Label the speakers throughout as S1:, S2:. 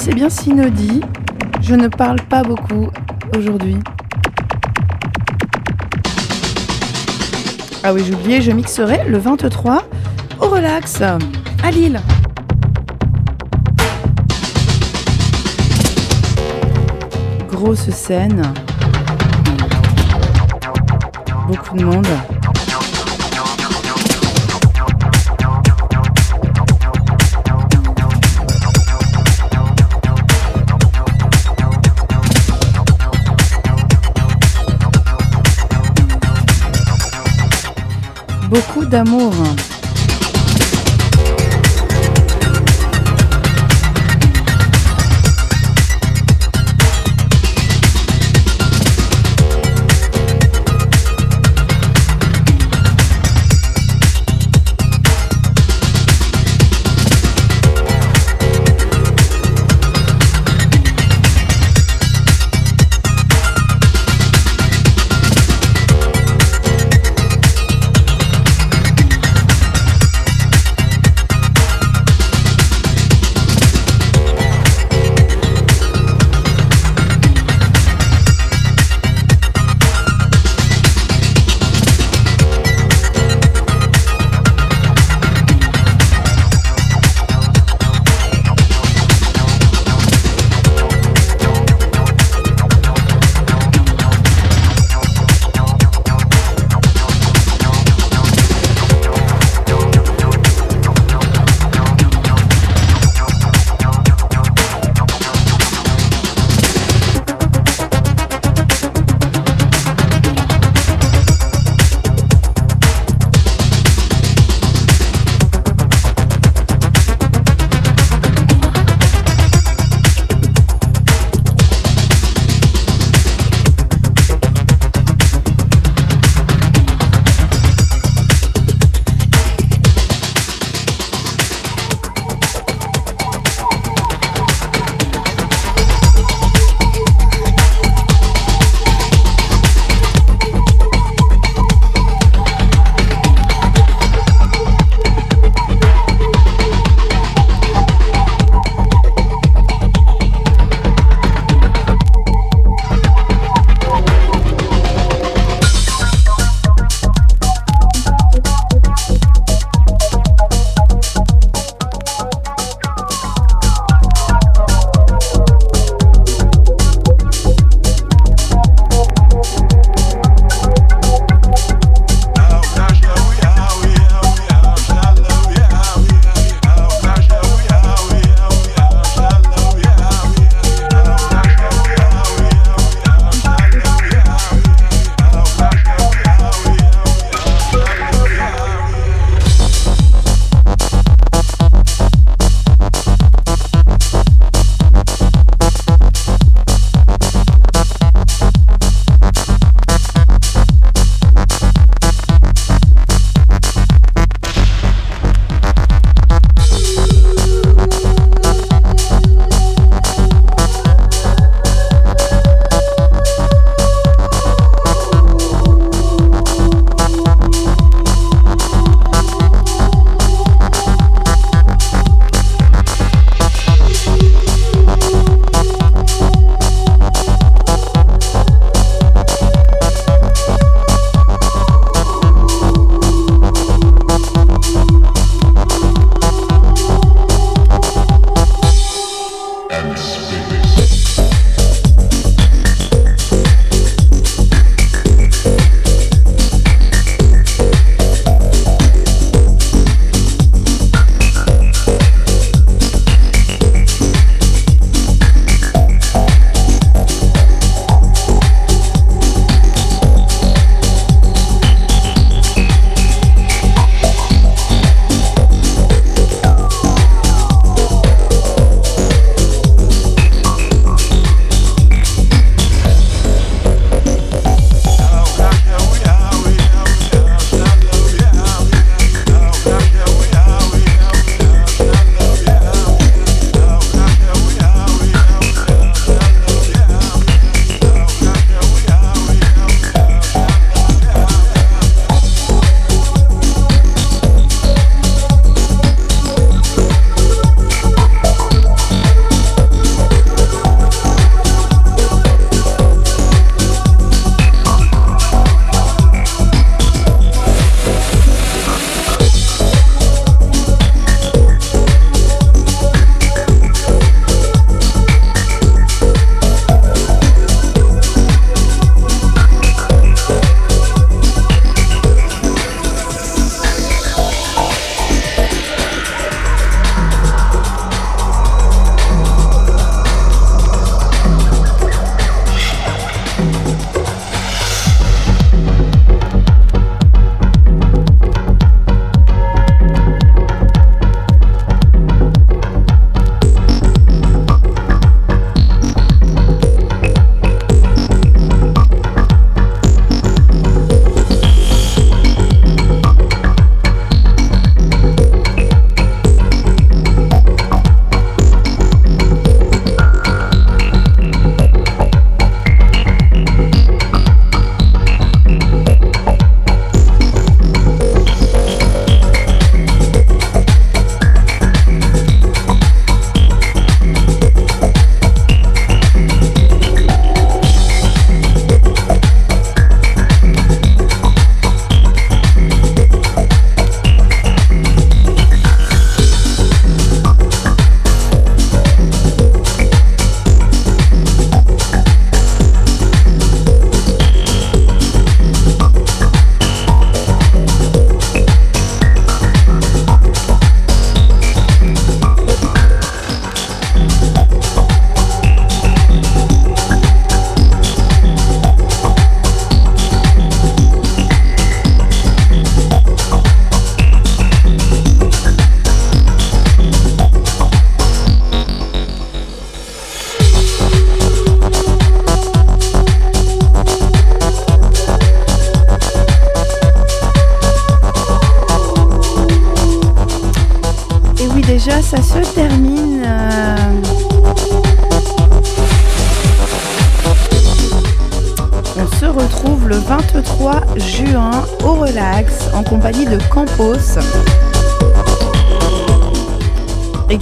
S1: c'est bien Synodie. Je ne parle pas beaucoup aujourd'hui. Ah oui, oublié, je mixerai le 23 au relax à Lille. Grosse scène. Beaucoup de monde. D'amour.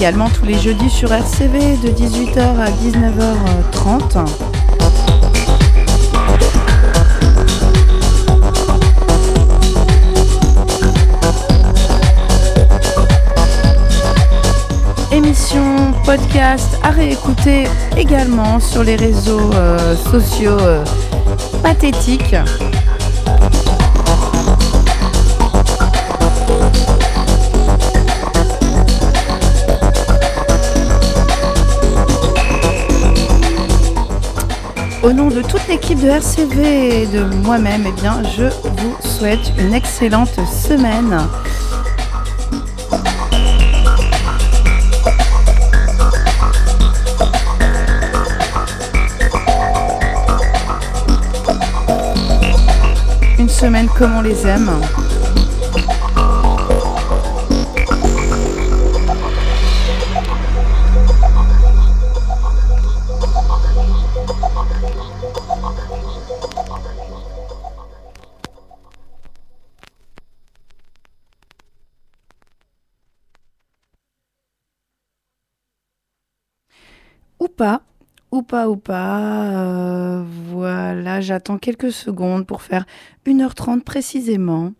S1: Également tous les jeudis sur RCV de 18h à 19h30. Émission, podcast à réécouter également sur les réseaux euh, sociaux euh, pathétiques. Au nom de toute l'équipe de RCV et de moi-même, eh bien, je vous souhaite une excellente semaine. Une semaine comme on les aime. Pas. euh, voilà, j'attends quelques secondes pour faire 1h30 précisément.